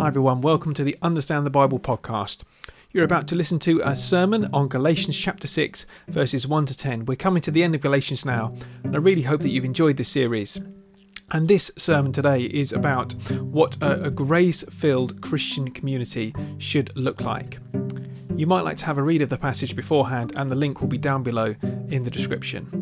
Hi, everyone. Welcome to the Understand the Bible podcast. You're about to listen to a sermon on Galatians chapter 6, verses 1 to 10. We're coming to the end of Galatians now, and I really hope that you've enjoyed this series. And this sermon today is about what a, a grace filled Christian community should look like. You might like to have a read of the passage beforehand, and the link will be down below in the description.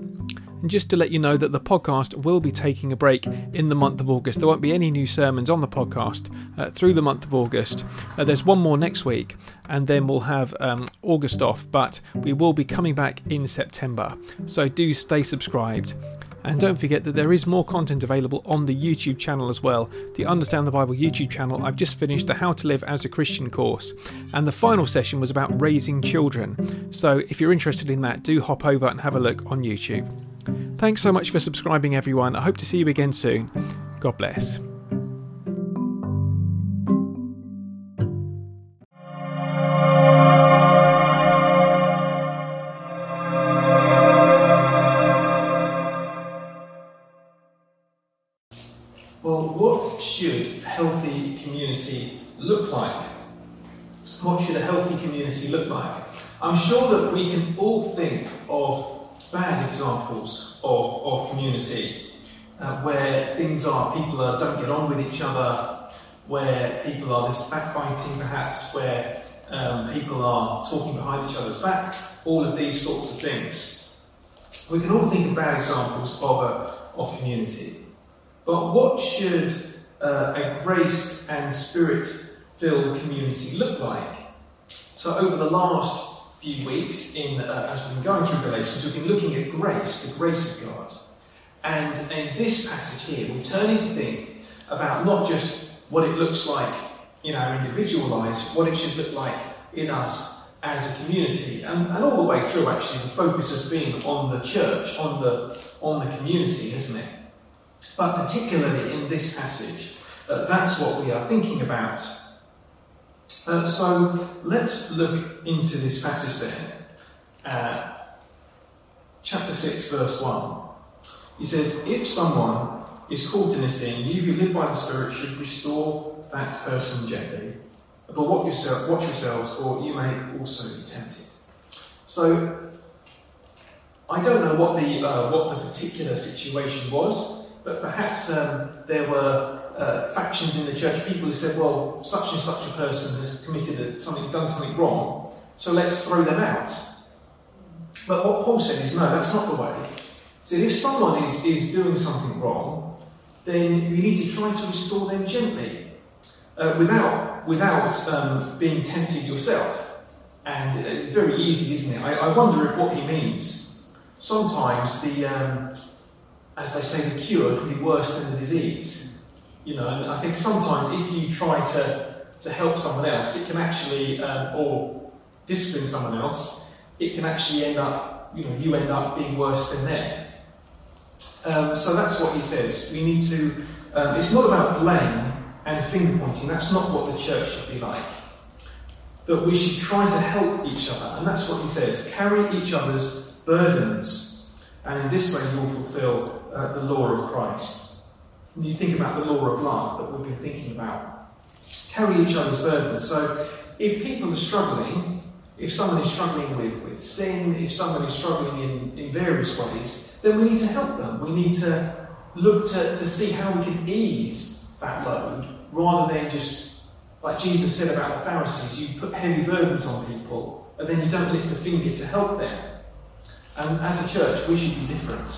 And just to let you know that the podcast will be taking a break in the month of August. There won't be any new sermons on the podcast uh, through the month of August. Uh, there's one more next week, and then we'll have um, August off, but we will be coming back in September. So do stay subscribed. And don't forget that there is more content available on the YouTube channel as well. The Understand the Bible YouTube channel, I've just finished the How to Live as a Christian course, and the final session was about raising children. So if you're interested in that, do hop over and have a look on YouTube. Thanks so much for subscribing, everyone. I hope to see you again soon. God bless. Of, of community uh, where things are, people are, don't get on with each other, where people are this backbiting perhaps, where um, people are talking behind each other's back, all of these sorts of things. We can all think of bad examples of, a, of community. But what should uh, a grace and spirit filled community look like? So, over the last few weeks in uh, as we've been going through Galatians, we've been looking at grace, the grace of God. And in this passage here, we turn to think about not just what it looks like in our individual lives, what it should look like in us as a community. And, and all the way through, actually, the focus has been on the church, on the, on the community, isn't it? But particularly in this passage, uh, that's what we are thinking about. Uh, so let's look into this passage then. Uh, chapter 6, verse 1. He says, If someone is caught in a sin, you who live by the Spirit should restore that person gently. But watch, yourself, watch yourselves, or you may also be tempted. So, I don't know what the, uh, what the particular situation was, but perhaps um, there were uh, factions in the church, people who said, well, such and such a person has committed something, done something wrong, so let's throw them out. But what Paul said is, no, that's not the way. Said, if someone is, is doing something wrong, then you need to try to restore them gently, uh, without, without um, being tempted yourself. And it's very easy, isn't it? I, I wonder if what he means. Sometimes the, um, as they say, the cure can be worse than the disease. You know, and I think sometimes if you try to, to help someone else, it can actually, um, or discipline someone else, it can actually end up, you know, you end up being worse than them. Um, so that's what he says. We need to, um, it's not about blame and finger pointing, that's not what the church should be like. That we should try to help each other, and that's what he says carry each other's burdens, and in this way you will fulfill uh, the law of Christ. When you think about the law of love that we've been thinking about, carry each other's burdens. So if people are struggling, if someone is struggling with, with sin, if someone is struggling in, in various ways, then we need to help them. We need to look to, to see how we can ease that load rather than just, like Jesus said about the Pharisees, you put heavy burdens on people and then you don't lift a finger to help them. And as a church, we should be different.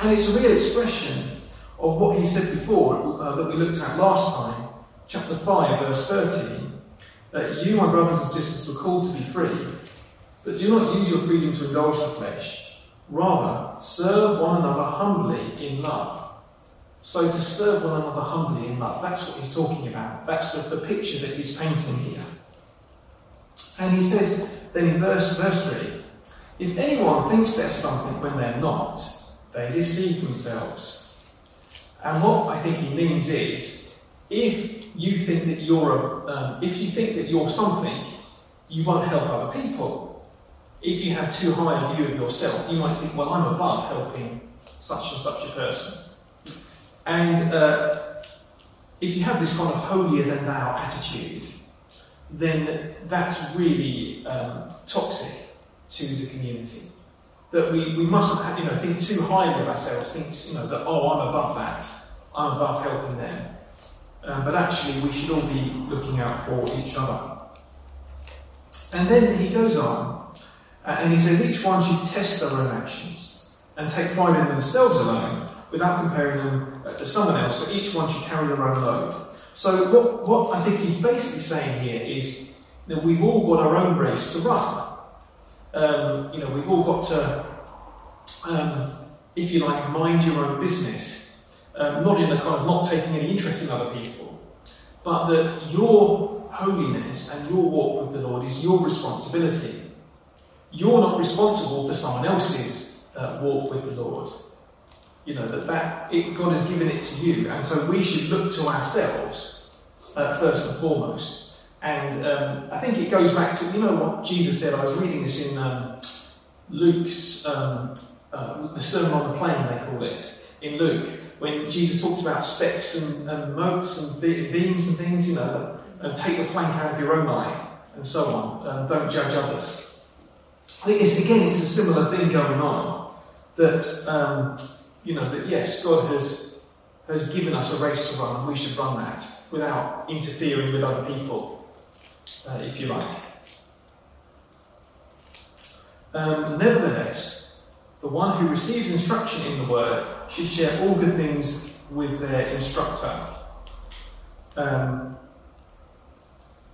And it's a real expression of what he said before uh, that we looked at last time, chapter 5, verse 13, that you, my brothers and sisters, were called to be free, but do not use your freedom to indulge the flesh. Rather, serve one another humbly in love. So, to serve one another humbly in love, that's what he's talking about. That's the, the picture that he's painting here. And he says then in verse, verse 3 if anyone thinks they're something when they're not, they deceive themselves. And what I think he means is, if you think that you're a, um, if you think that you're something, you won't help other people. If you have too high a view of yourself, you might think, well, I'm above helping such and such a person. And uh, if you have this kind of holier than thou attitude, then that's really um, toxic to the community. That we, we mustn't you know, think too highly of ourselves, think you know, that, oh, I'm above that, I'm above helping them. Um, but actually, we should all be looking out for each other. And then he goes on, uh, and he says each one should test their own actions and take pride in themselves alone without comparing them uh, to someone else, but each one should carry their own load. So, what, what I think he's basically saying here is that we've all got our own race to run. Um, you know, we've all got to, um, if you like, mind your own business. Um, not in a kind of not taking any interest in other people, but that your holiness and your walk with the Lord is your responsibility. You're not responsible for someone else's uh, walk with the Lord. You know, that, that it, God has given it to you. And so we should look to ourselves uh, first and foremost. And um, I think it goes back to, you know what Jesus said? I was reading this in um, Luke's, um, uh, the Sermon on the Plain, they call it, in Luke, when Jesus talks about specks and, and motes and beams and things, you know, and take the plank out of your own eye, and so on. and don't judge others. I think it's, again, it's a similar thing going on. That um, you know, that yes, God has, has given us a race to run, and we should run that without interfering with other people, uh, if you like. Um, nevertheless, the one who receives instruction in the word should share all good things with their instructor. Um,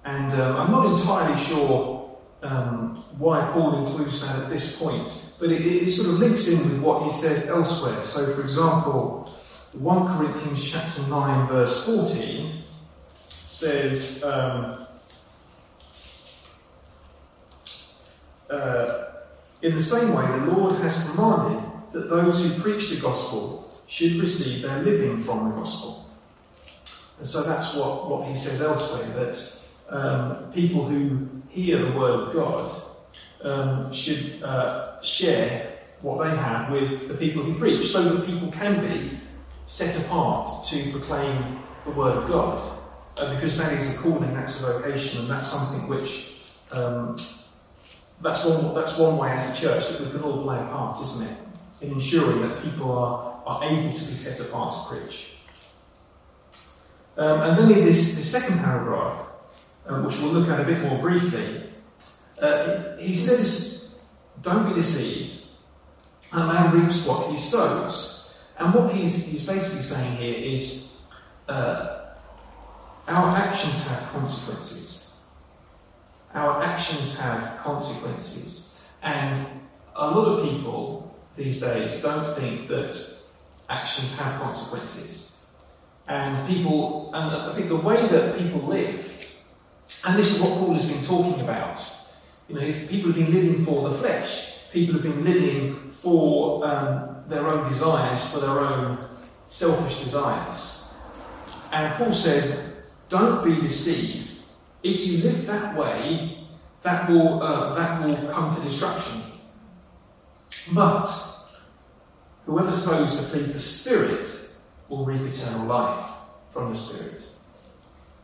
and um, I'm not entirely sure um, why Paul includes that at this point, but it, it, sort of links in with what he said elsewhere. So, for example, 1 Corinthians chapter 9, verse 14 says, um, uh, In the same way, the Lord has commanded that those who preach the gospel should receive their living from the gospel. And so that's what, what he says elsewhere that um, people who hear the word of God um, should uh, share what they have with the people who preach, so that people can be set apart to proclaim the word of God. Uh, because that is a calling, that's a vocation, and that's something which um, that's one that's one way as a church that we can all play a part, isn't it? In ensuring that people are, are able to be set apart to preach. Um, and then in this, this second paragraph, um, which we'll look at a bit more briefly, uh, he says, Don't be deceived. A man reaps what he sows. And what he's, he's basically saying here is uh, our actions have consequences. Our actions have consequences. And a lot of people these days don't think that actions have consequences. And people, and I think the way that people live and this is what Paul has been talking about. You know, people have been living for the flesh. People have been living for um, their own desires, for their own selfish desires. And Paul says, don't be deceived. If you live that way, that will, uh, that will come to destruction. But whoever sows to please the Spirit will reap eternal life from the Spirit.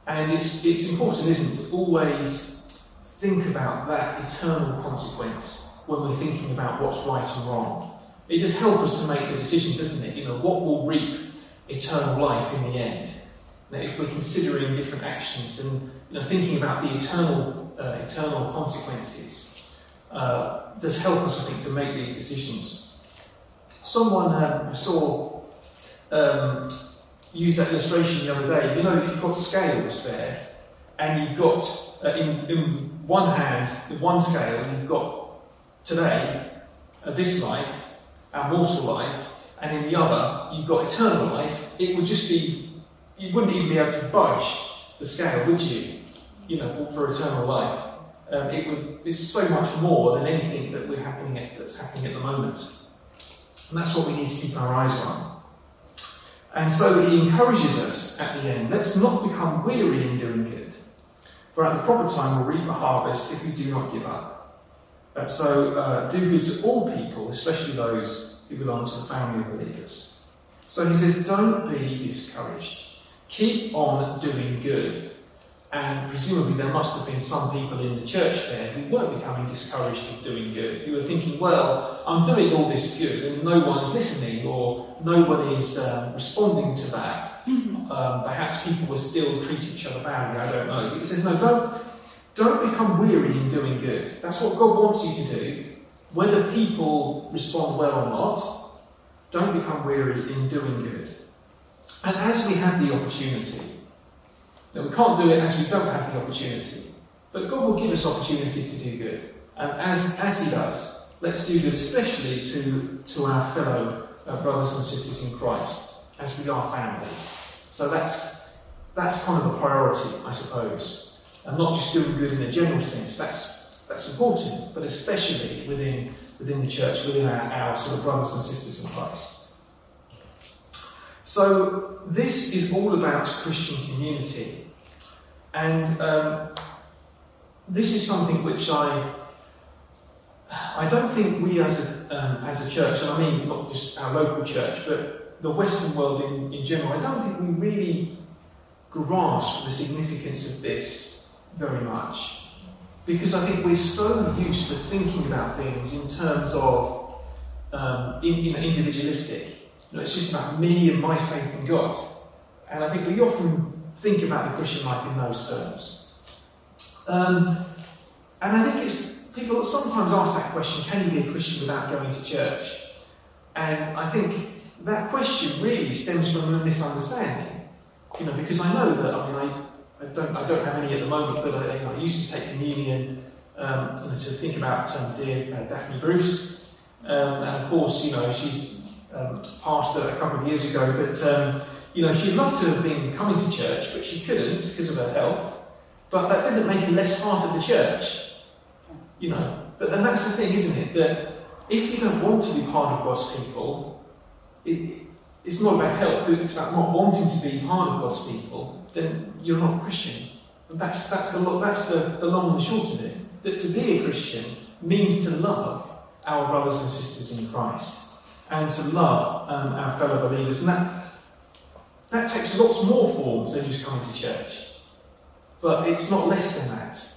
And it's, it's important, isn't it, to always think about that eternal consequence when we're thinking about what's right and wrong. It does help us to make the decision, doesn't it? You know, what will reap eternal life in the end? Now, if we're considering different actions and you know, thinking about the eternal, uh, eternal consequences, uh, does help us, I think, to make these decisions. Someone um, saw um, used that illustration the other day. You know, if you've got scales there, and you've got uh, in, in one hand, in one scale, and you've got today, uh, this life, our mortal life, and in the other, you've got eternal life, it would just be, you wouldn't even be able to budge the scale, would you? You know, for, for eternal life. Um, it would, it's so much more than anything that we're happening at, that's happening at the moment. And that's what we need to keep our eyes on. And so he encourages us at the end let's not become weary in doing good, for at the proper time we'll reap a harvest if we do not give up. Uh, so uh, do good to all people, especially those who belong to the family of believers. So he says, don't be discouraged. keep on doing good. And presumably there must have been some people in the church there who weren't becoming discouraged of doing good, who were thinking, well, I'm doing all this good and no one's listening or no one is um, responding to that. Mm-hmm. Um, perhaps people will still treat each other badly, I don't know. But he says, no, don't, don't become weary in doing good. That's what God wants you to do. Whether people respond well or not, don't become weary in doing good. And as we have the opportunity, now, we can't do it as we don't have the opportunity. But God will give us opportunities to do good. And as, as He does, let's do good, especially to, to our fellow uh, brothers and sisters in Christ, as we are family. So that's, that's kind of a priority, I suppose. And not just doing good in a general sense, that's, that's important, but especially within, within the church, within our, our sort of brothers and sisters in Christ. So, this is all about Christian community. And um, this is something which I I don't think we as a, um, as a church, and I mean not just our local church, but the Western world in, in general, I don't think we really grasp the significance of this very much. Because I think we're so used to thinking about things in terms of um, in, you know, individualistic. Know, it's just about me and my faith in God. And I think we often think about the Christian life in those terms. Um, and I think it's people sometimes ask that question: Can you be a Christian without going to church? And I think that question really stems from a misunderstanding. You know, because I know that I mean I, I don't I don't have any at the moment, but I, you know, I used to take communion um, you know, to think about um, dear uh, Daphne Bruce, um, and of course you know she's um, passed a couple of years ago, but um, you know, she'd love to have been coming to church, but she couldn't because of her health. But that didn't make her less part of the church. You know, but then that's the thing, isn't it? That if you don't want to be part of God's people, it, it's not about health, it's about not wanting to be part of God's people, then you're not a Christian. And that's, that's, the, that's the, the long and the short of it. That to be a Christian means to love our brothers and sisters in Christ and to love um, our fellow believers. And that, that takes lots more forms than just coming to church. But it's not less than that.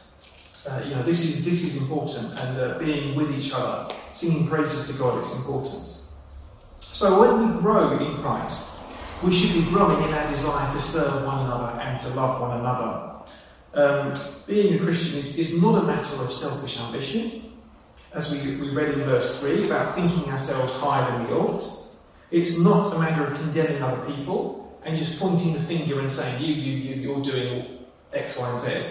Uh, you know, this is, this is important, and uh, being with each other, singing praises to God, it's important. So when we grow in Christ, we should be growing in our desire to serve one another and to love one another. Um, being a Christian is, is not a matter of selfish ambition, as we, we read in verse 3 about thinking ourselves higher than we ought. It's not a matter of condemning other people, and just pointing the finger and saying, you, you, you, you're doing X, Y, and Z.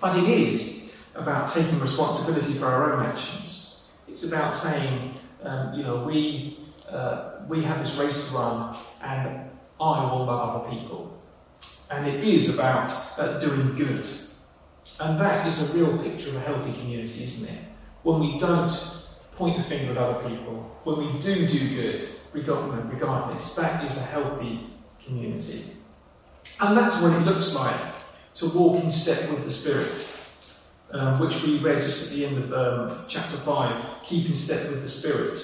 But it is about taking responsibility for our own actions. It's about saying, um, you know, we, uh, we have this race to run and I will love other people. And it is about uh, doing good. And that is a real picture of a healthy community, isn't it? When we don't point the finger at other people, when we do do good, regardless, that is a healthy community. And that's what it looks like to walk in step with the Spirit, um, which we read just at the end of um, chapter 5 keep in step with the Spirit.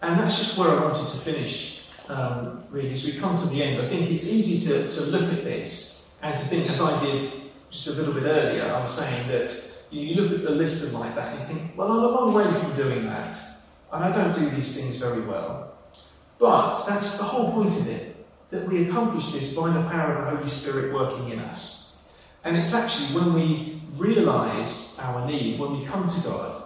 And that's just where I wanted to finish, um, really, as we come to the end. I think it's easy to, to look at this and to think, as I did just a little bit earlier, I was saying that you look at the list of like that and you think, well, I'm a long way from doing that, and I don't do these things very well. But that's the whole point of it that we accomplish this by the power of the Holy Spirit working in us. And it's actually when we realise our need, when we come to God,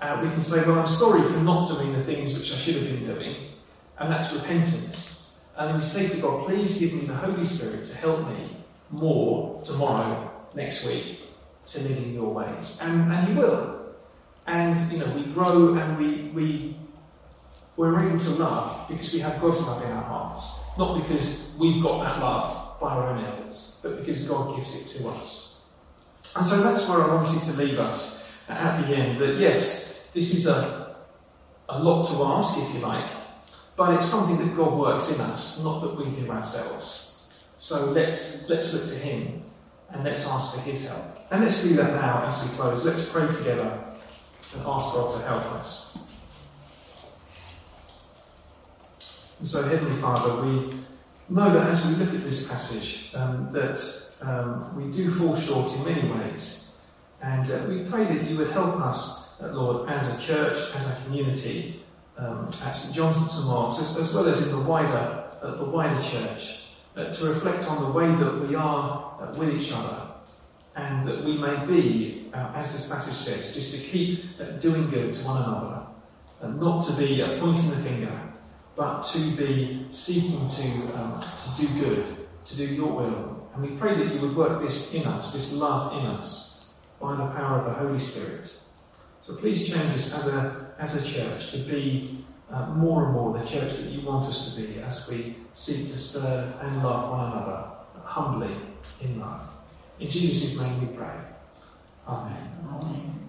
uh, we can say, Well, I'm sorry for not doing the things which I should have been doing. And that's repentance. And then we say to God, Please give me the Holy Spirit to help me more tomorrow, next week, to live in your ways. And, and He will. And, you know, we grow and we, we, we're able to love because we have God's love in our hearts. Not because we've got that love by our own efforts, but because God gives it to us. And so that's where I wanted to leave us at the end that yes, this is a, a lot to ask, if you like, but it's something that God works in us, not that we do ourselves. So let's, let's look to Him and let's ask for His help. And let's do that now as we close. Let's pray together and ask God to help us. And so, Heavenly Father, we, know that as we look at this passage, um, that um, we do fall short in many ways. And uh, we pray that you would help us, uh, Lord, as a church, as a community, um, at St John's and St Mark's, as, as, well as in the wider, uh, the wider church, uh, to reflect on the way that we are uh, with each other, and that we may be, uh, as this passage says, just to keep doing good to one another, and not to be pointing the finger, but to be seeking to, um, to do good, to do your will. And we pray that you would work this in us, this love in us, by the power of the Holy Spirit. So please change us as a, as a church to be uh, more and more the church that you want us to be as we seek to serve and love one another humbly in love. In Jesus' name we pray. Amen. Amen.